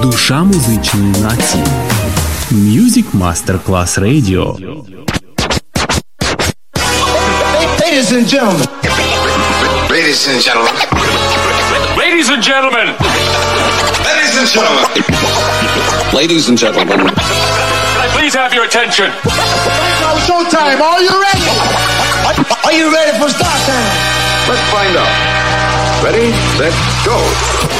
Душа музичної нації. Music Masterclass Radio. Ladies and gentlemen. Ladies and gentlemen. Ladies and gentlemen. Ladies and gentlemen. Ladies and gentlemen. Can I please have your attention? Now showtime. Are you ready? Are you ready for start time? Let's find out. Ready, set, go.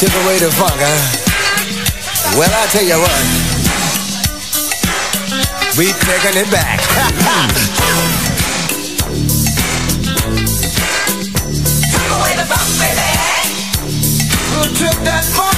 Took away the funk, huh? Well, I tell you what. We taking it back. Took away the funk, baby. Who took that funk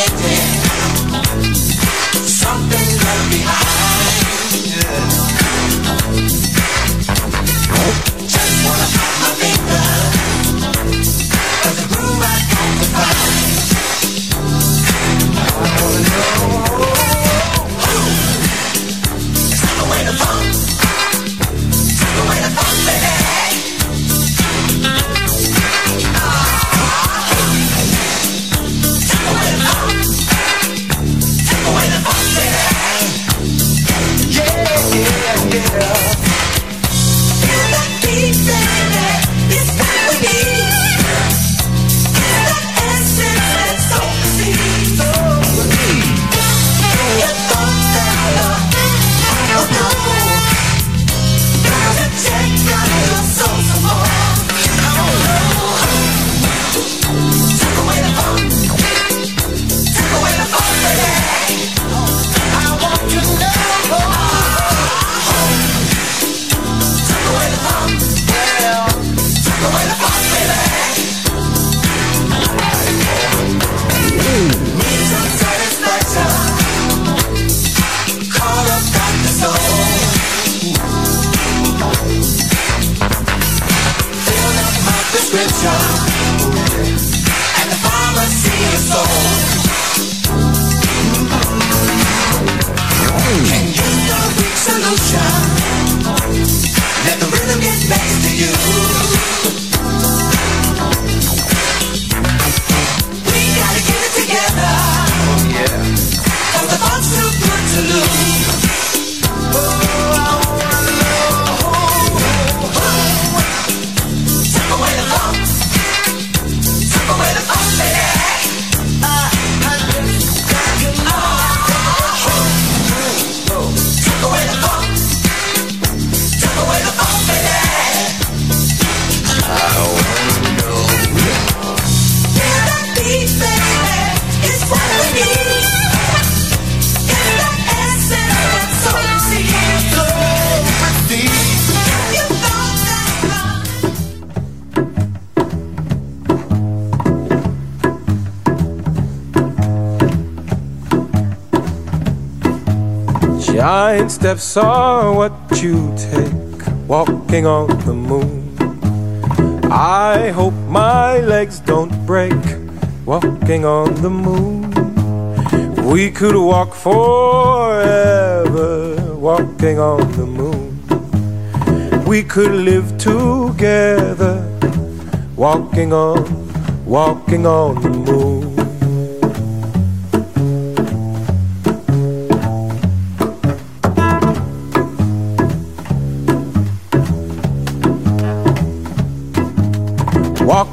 Something Giant steps are what you take walking on the moon. I hope my legs don't break walking on the moon. We could walk forever walking on the moon. We could live together walking on, walking on the moon.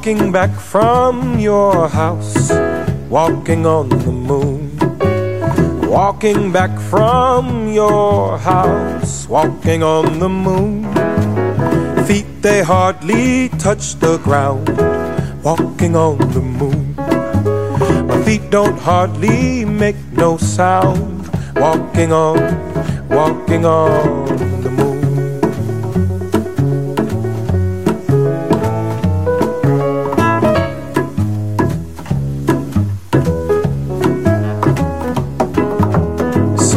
Walking back from your house, walking on the moon. Walking back from your house, walking on the moon. Feet they hardly touch the ground, walking on the moon. My feet don't hardly make no sound, walking on, walking on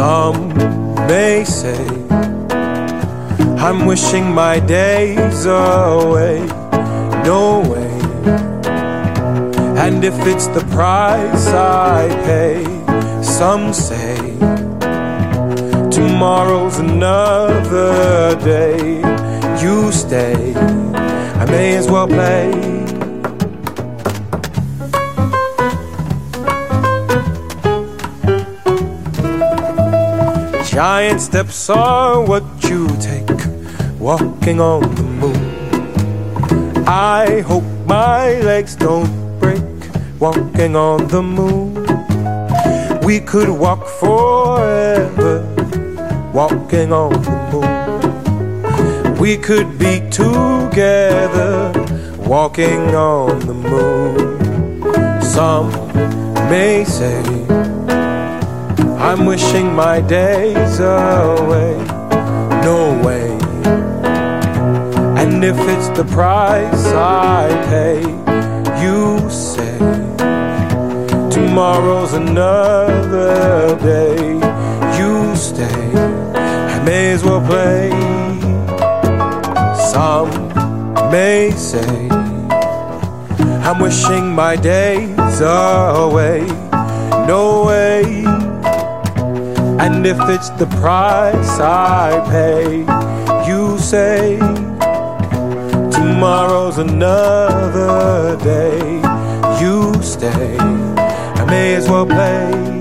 Some may say I'm wishing my days away. No way. And if it's the price I pay, some say tomorrow's another day. You stay, I may as well play. Giant steps are what you take walking on the moon. I hope my legs don't break walking on the moon. We could walk forever walking on the moon. We could be together walking on the moon. Some may say I'm wishing my days away. No way. And if it's the price I pay, you say tomorrow's another day. You stay, I may as well play. Some may say I'm wishing my days away. No way. And if it's the price I pay, you say tomorrow's another day. You stay, I may as well play.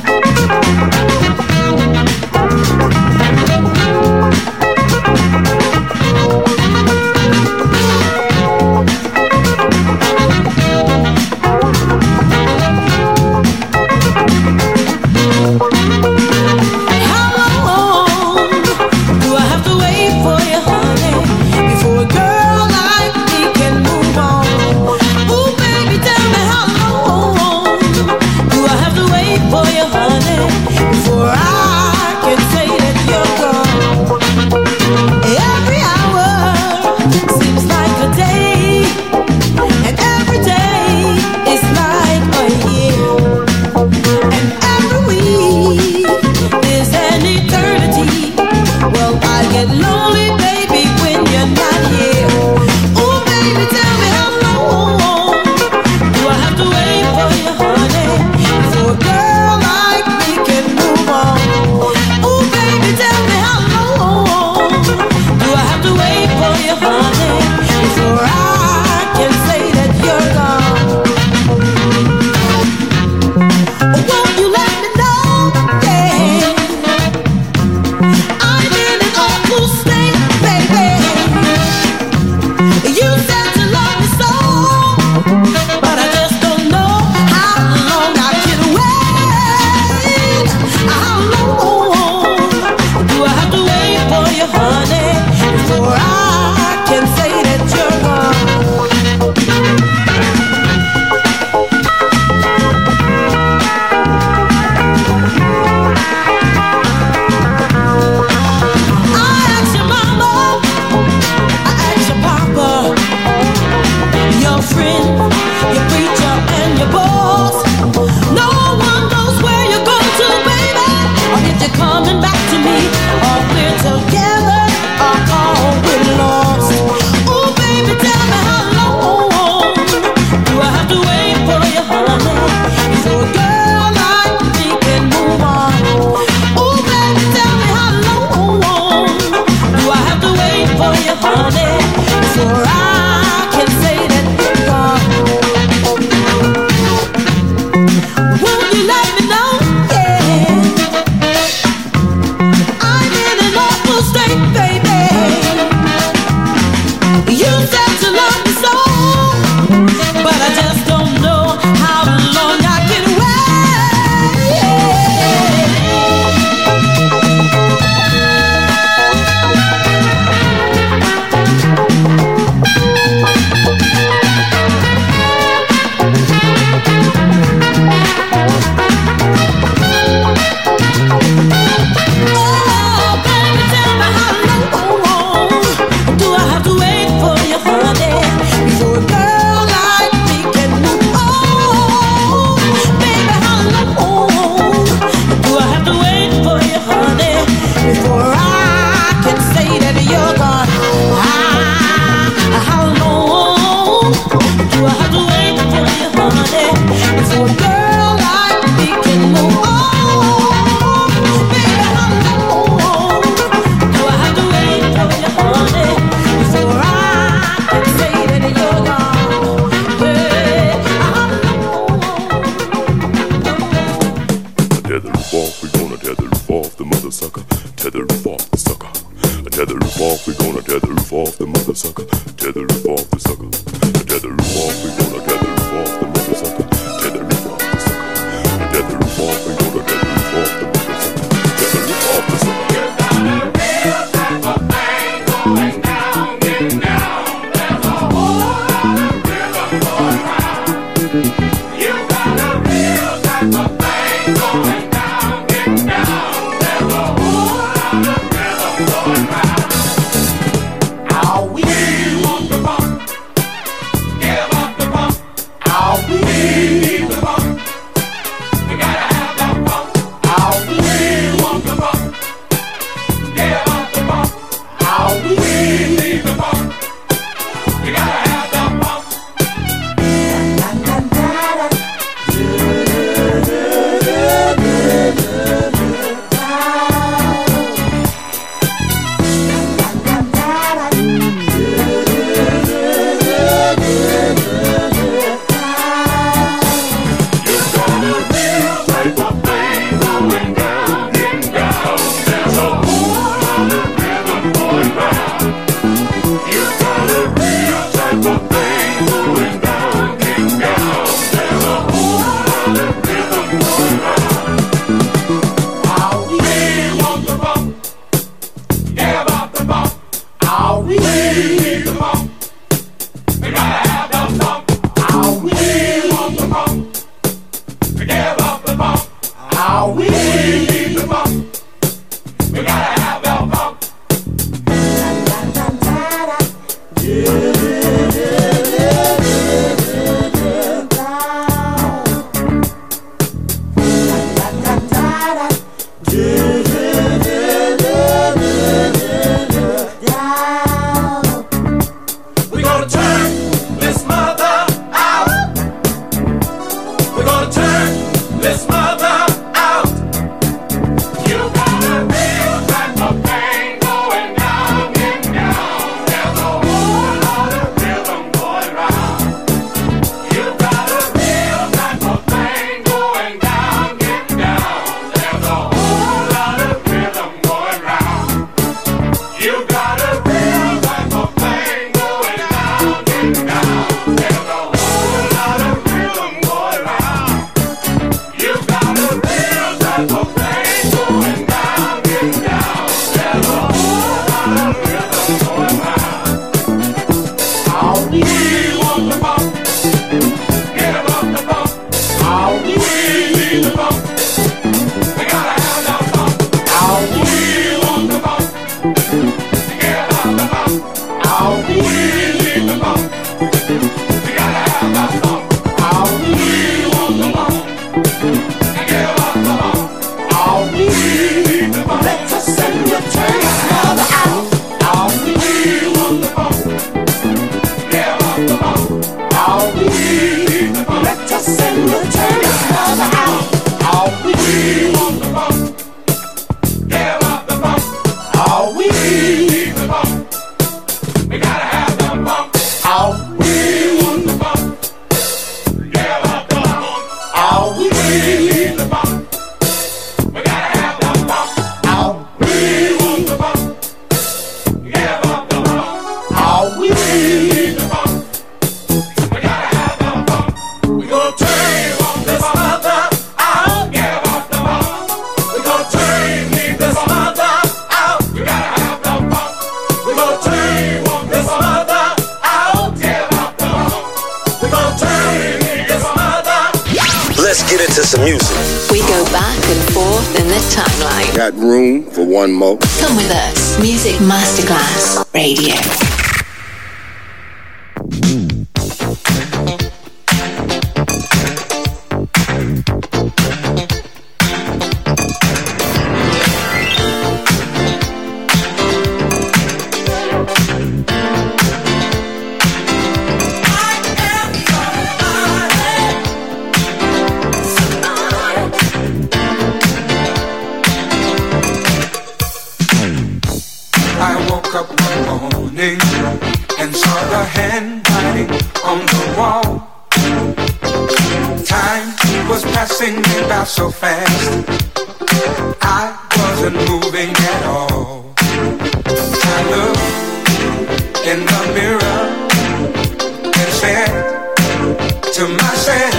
To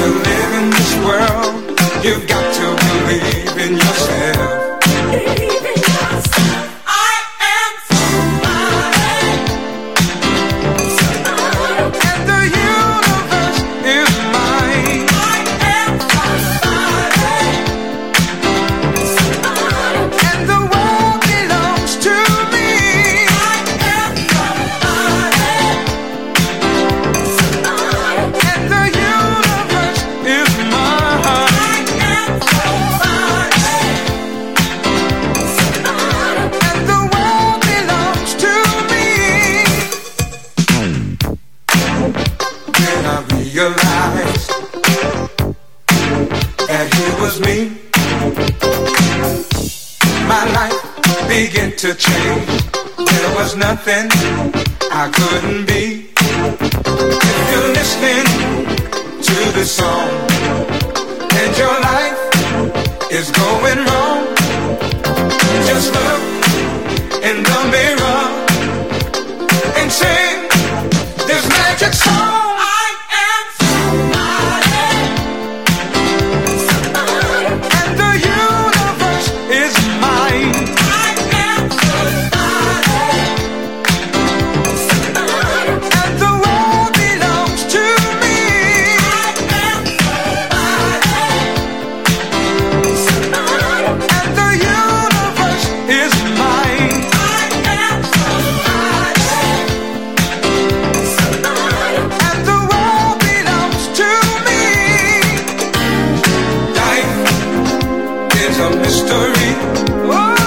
to live in this world, you've got history. Whoa.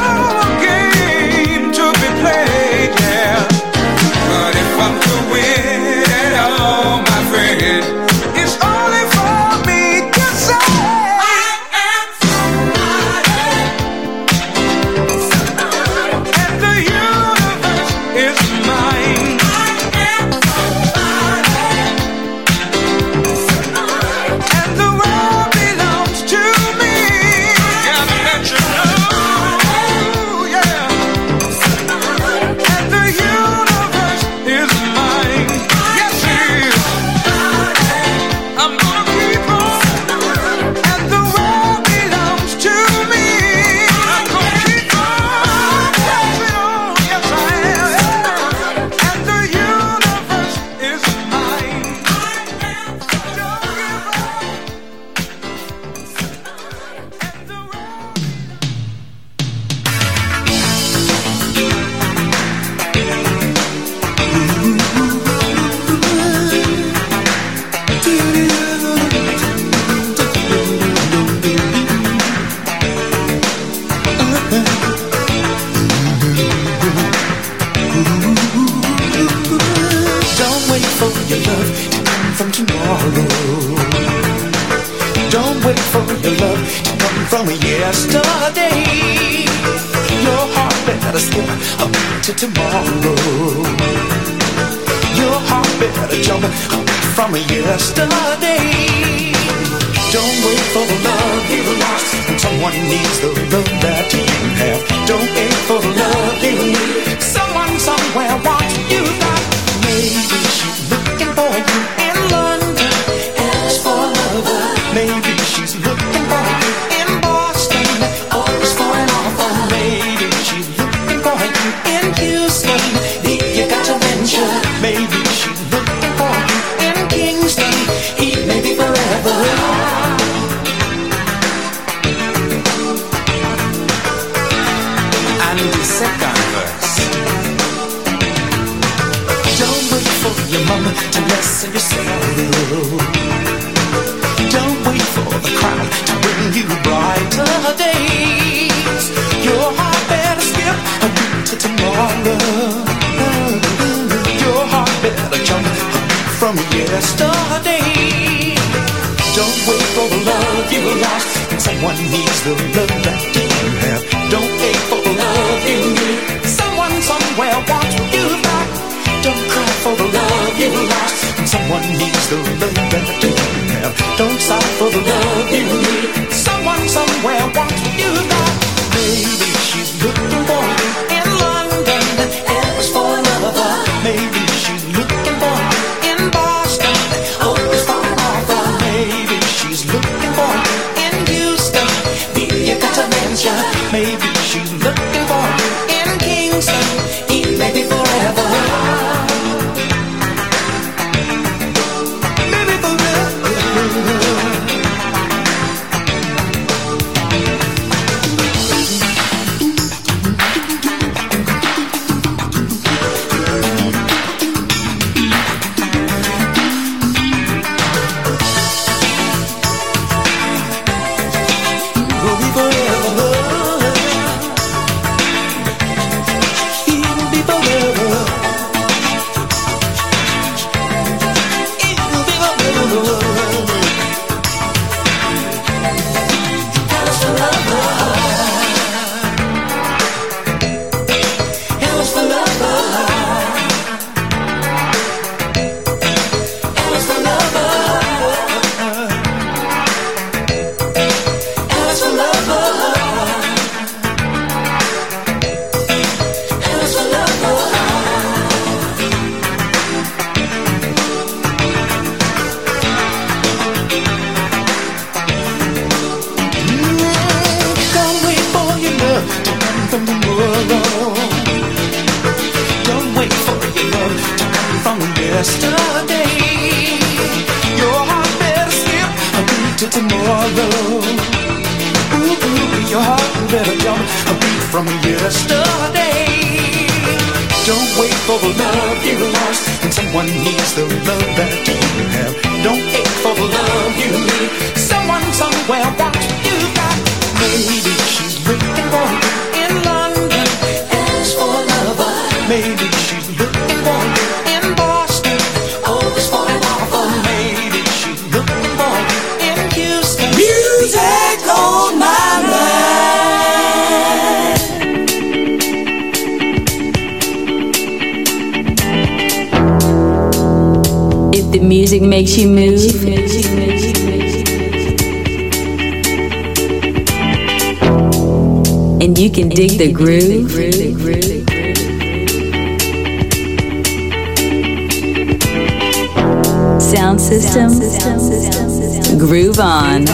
sound system, groove on.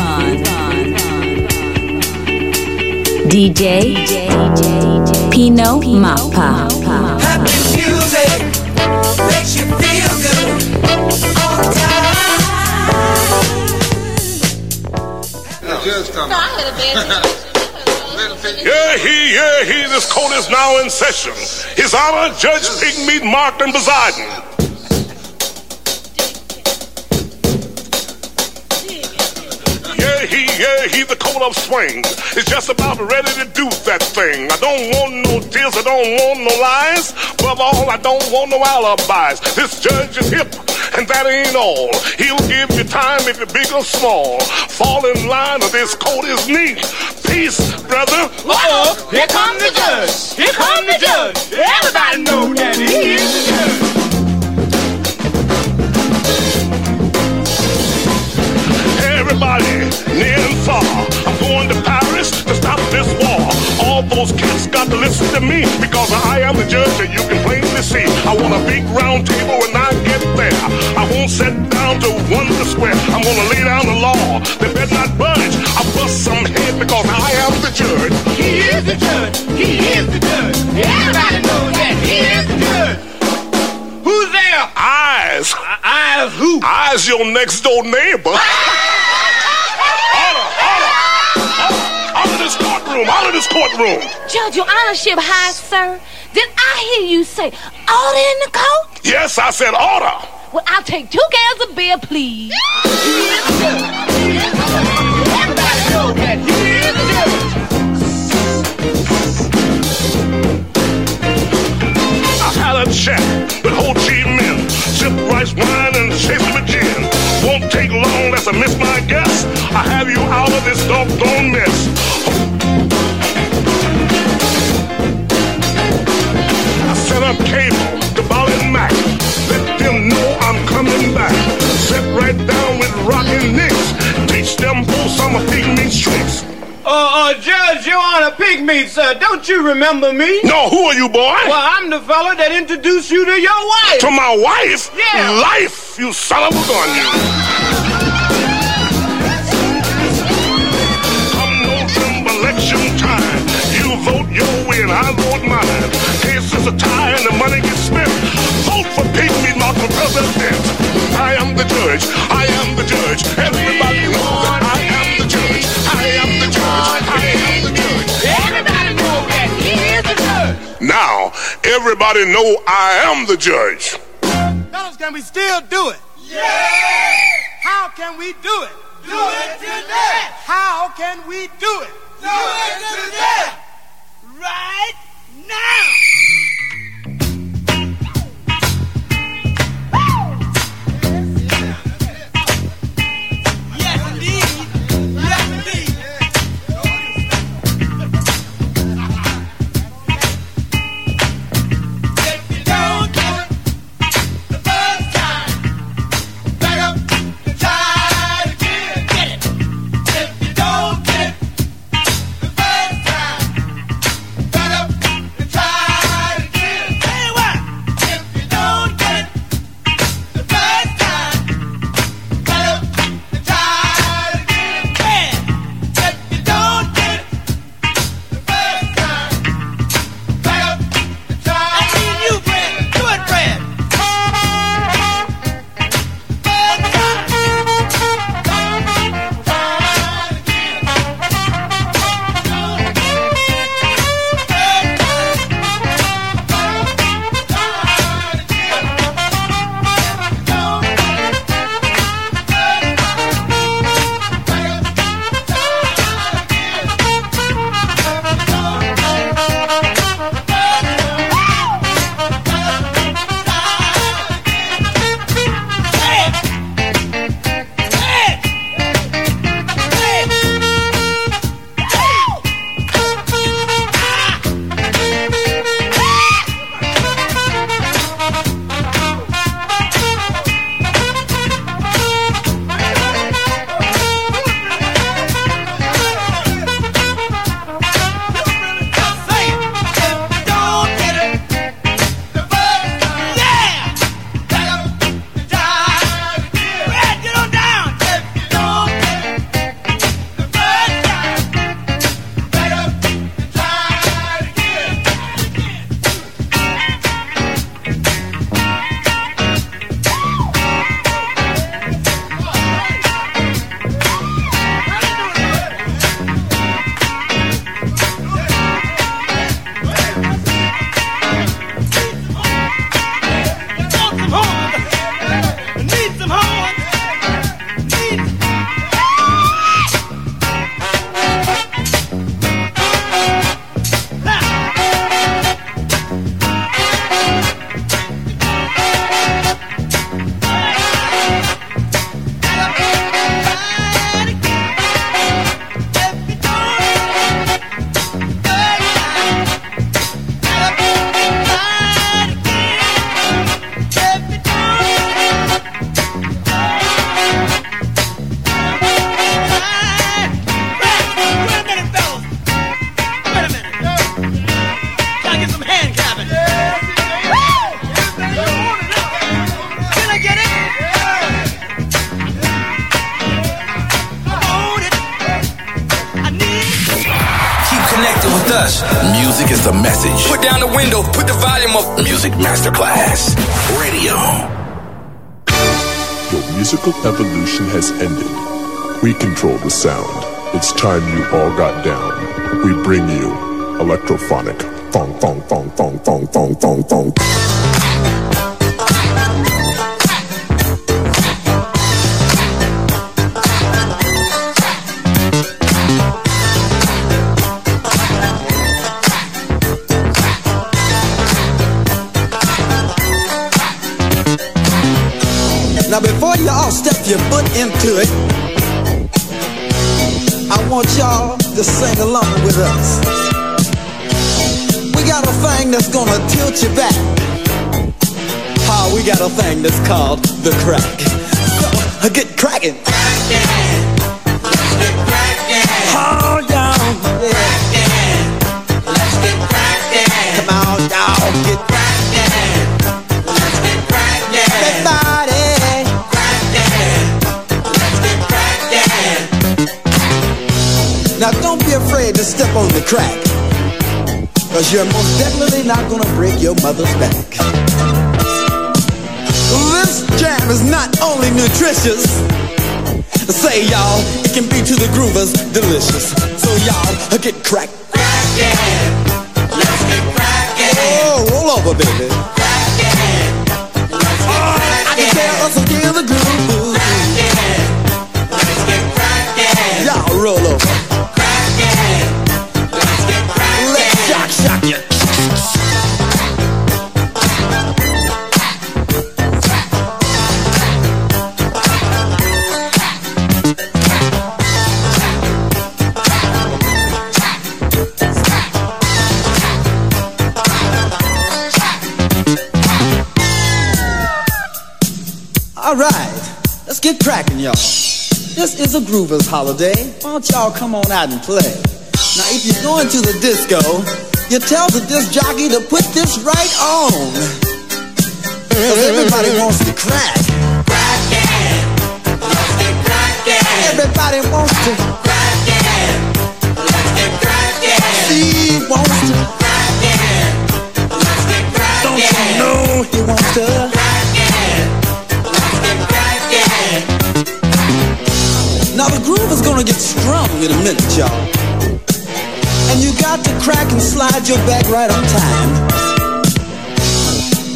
DJ Pino Mappa. Happy music makes you feel good all the time. No. Just yeah, he, yeah, he, this court is now in session. His Honor, Judge Pigmeat Markham Poseidon. yeah, he's the cold of swings. It's just about ready to do that thing. I don't want no tears, I don't want no lies. Above all, I don't want no alibis. This judge is hip, and that ain't all. He'll give you time if you're big or small. Fall in line or this coat is neat. Peace, brother. Love. here come the judge. Here come the judge. Everybody know that he is the judge. Far, I'm going to Paris to stop this war. All those cats got to listen to me because I am the judge and you can plainly see. I want a big round table when I get there. I won't sit down to wonder square. I'm gonna lay down the law. They better not budge. I bust some head because I am the judge. He is the judge. He is the judge. Everybody knows that he is the judge. Who's there? Eyes. eyes who? Eyes your next door neighbor. courtroom, out of this courtroom. Judge, your honorship high, sir. Did I hear you say order in the court? Yes, I said order. Well, I'll take two cans of beer, please. Everybody knows that he is the judge. I had a chat with Ho Chi Minh. Sip rice wine and chase with gin. Won't take long, that's a miss my guess. I have you out of this doggone mess. Your sir. Don't you remember me? No, who are you, boy? Well, I'm the fella that introduced you to your wife. To my wife? Yeah. Life, you son of a gun, you. Come November election time, you vote your way and I vote mine. Case is a tie and the money gets spent. Vote for Pigmeat, not for president. I am the judge. I am the judge. Everybody knows that I am the judge. I am the judge. I am everybody know I am the judge. Fellas, can we still do it? Yeah! How can we do it? Do it today! How can we do it? Do it today! Right now! Control the sound. It's time you all got down. We bring you electrophonic. Fong, fong, fong, fong, fong, fong, fong, fong. Sing along with us. We got a thing that's gonna tilt you back. Ah, we got a thing that's called the crack. So, get cracking. Now don't be afraid to step on the crack. Cause you're most definitely not gonna break your mother's back. This jam is not only nutritious. Say y'all, it can be to the groovers delicious. So y'all, get crack. Let's get crackin'. Oh, roll over, baby. Oh, I can tell us again the groove. Y'all. This is a groovers holiday. Why don't y'all come on out and play? Now, if you're going to the disco, you tell the disc jockey to put this right on. Cause everybody wants to crack. Everybody wants to See, wants to Don't you know he wants to Now the groove is gonna get strong in a minute, y'all. And you got to crack and slide your back right on time.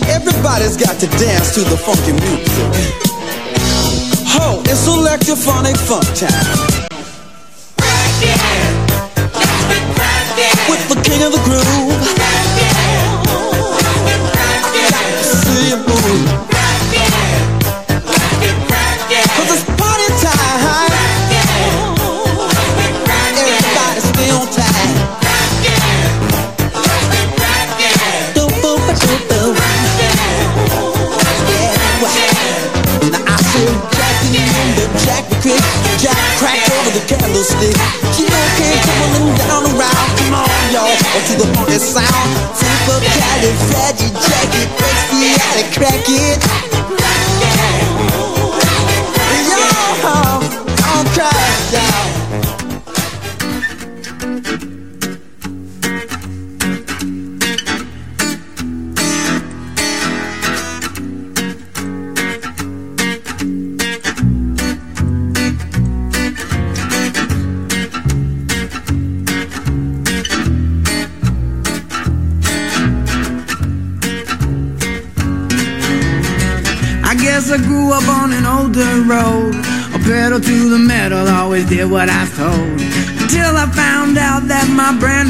Everybody's got to dance to the funky music. Ho, it's electrophonic funk time. With the king of the groove.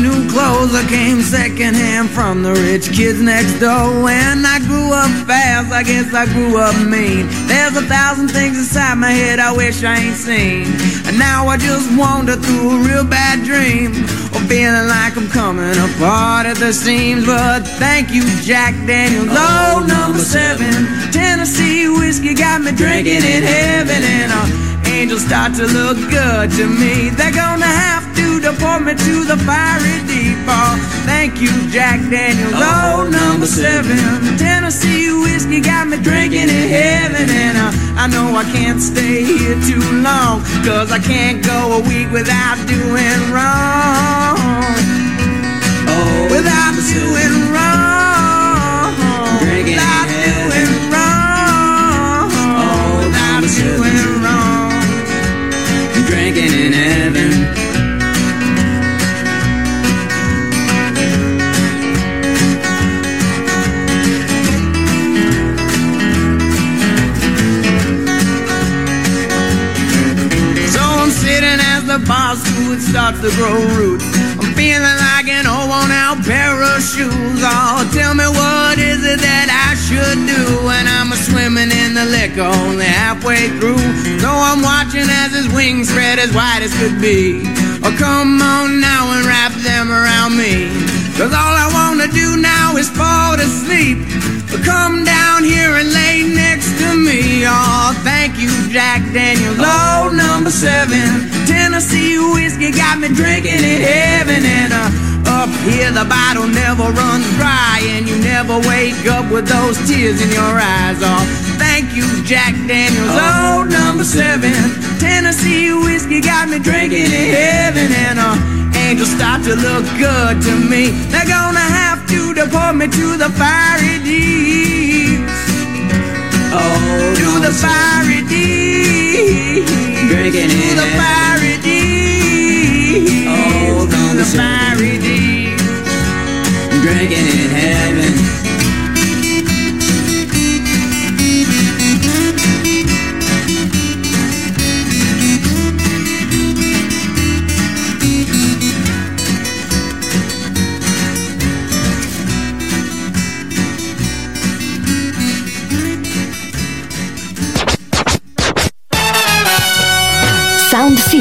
New clothes I came secondhand from the rich kids next door. When I grew up fast, I guess I grew up mean. There's a thousand things inside my head I wish I ain't seen. And now I just wander through a real bad dream. Or feeling like I'm coming apart at the seams. But thank you, Jack Daniels. Oh, number seven. Tennessee whiskey got me drinking in heaven. And uh, angels start to look good to me. They're gonna have to deport me to the fiery deep. Oh, thank you, Jack Daniels. Oh, number seven. Tennessee whiskey got me drinking in heaven. And uh, I know I can't stay here too long. Cause I can't go a week without doing wrong. number doing wrong. The starts to grow roots. I'm feeling like an old worn out pair of shoes. Oh, tell me what is it that I should do when I'm swimming in the liquor only halfway through? So I'm watching as his wings spread as wide as could be. Oh, come on now and wrap them around me. Cause all I wanna do now is fall to sleep. Come down here and lay next to me. Oh, thank you, Jack Daniels. Oh, number seven. Tennessee whiskey got me drinking in heaven. And uh, up here, the bottle never runs dry. And you never wake up with those tears in your eyes. Oh, thank you, Jack Daniels. Oh, number seven. Tennessee whiskey got me drinking in heaven. And uh, angels start to look good to me. They're gonna have to deport me to the fiery deeps. Oh, to the fiery deeps. Drinking to the fiery deeps. Oh, to the fiery deeps. Drinking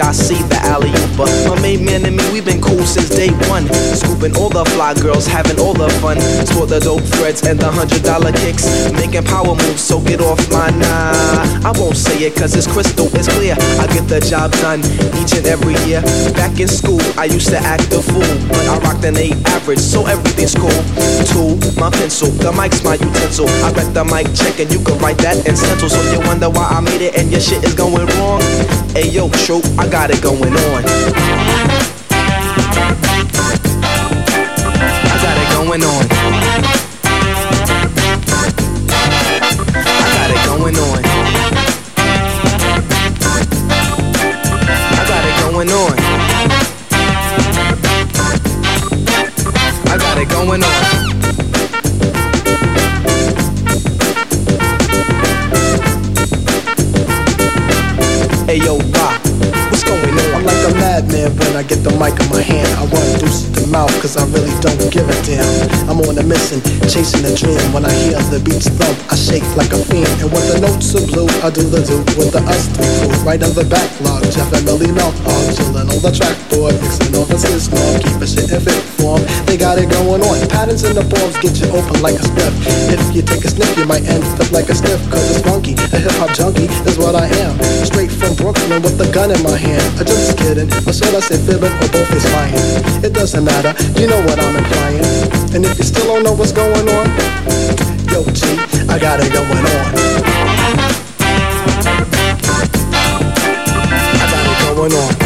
Of HIC, the alley ooper. My main man and me, we've been cool since day one. Scooping all the fly girls, having all fun. Sport the dope threads and the hundred dollar kicks. Making power moves, so get off my nah. I won't say it cause it's crystal, it's clear. I get the job done each and every year. Back in school, I used to act a fool, but I rocked an A average, so everything's cool. Tool, my pencil, the mic's my utensil. I bet the mic check and you can write that in stencil. So you wonder why I made it and your shit is going wrong. Hey yo, true, I got it going on. Yo, rock, what's going on? I'm like a madman when I get the mic in my hand. I run to mouth cause I really don't give a damn. I'm on a mission, chasing a dream. When I hear the beats thump, I shake like a fiend. And when the notes are blue, I do the do with the us three crew. Right on the backlog, Jeff and Millie mouth hog. Chillin' on the track trackboard, mixing all the system. Keep it shit in fit form. They got it going on. Patterns in the forms get you open like a spliff. If you take a sniff, you might end up like a sniff. Cause it's funky, a hip hop junkie is what I am. Straight from Brooklyn with a gun in my hand. I just kidding, or should I say fibbing, or both is lying? It doesn't matter, you know what I'm implying. And if you still don't know what's going on, yo G, I got it going on. I got it going on.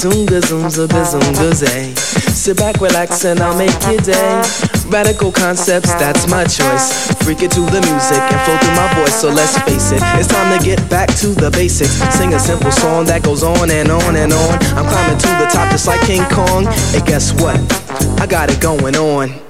Zoonga zoomza bazoonga zay. Sit back, relax, and I'll make your day. Radical concepts, that's my choice. Freak it to the music and flow through my voice. So let's face it, it's time to get back to the basics. Sing a simple song that goes on and on and on. I'm climbing to the top just like King Kong. And guess what? I got it going on.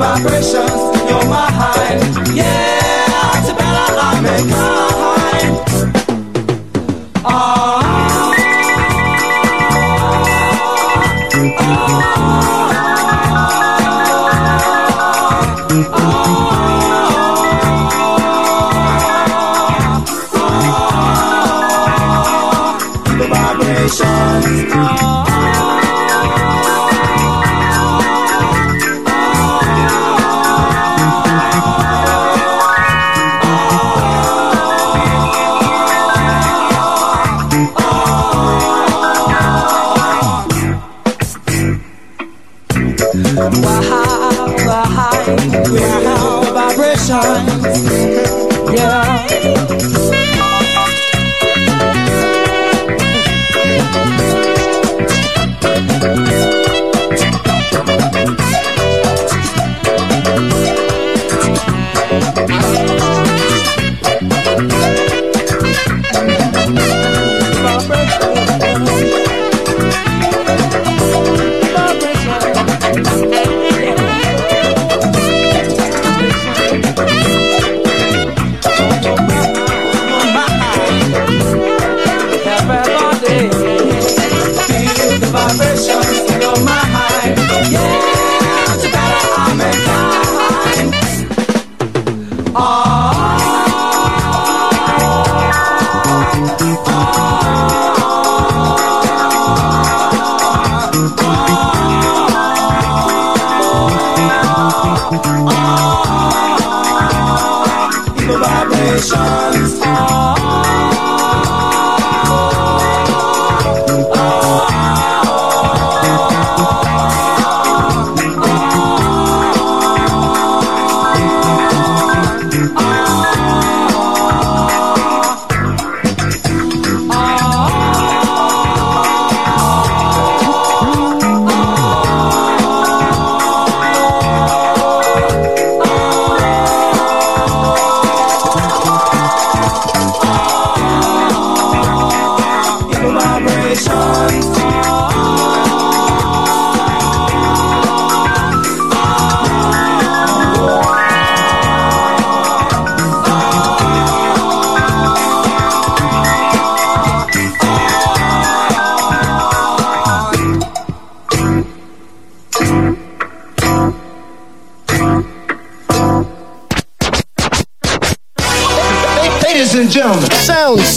vibrations in your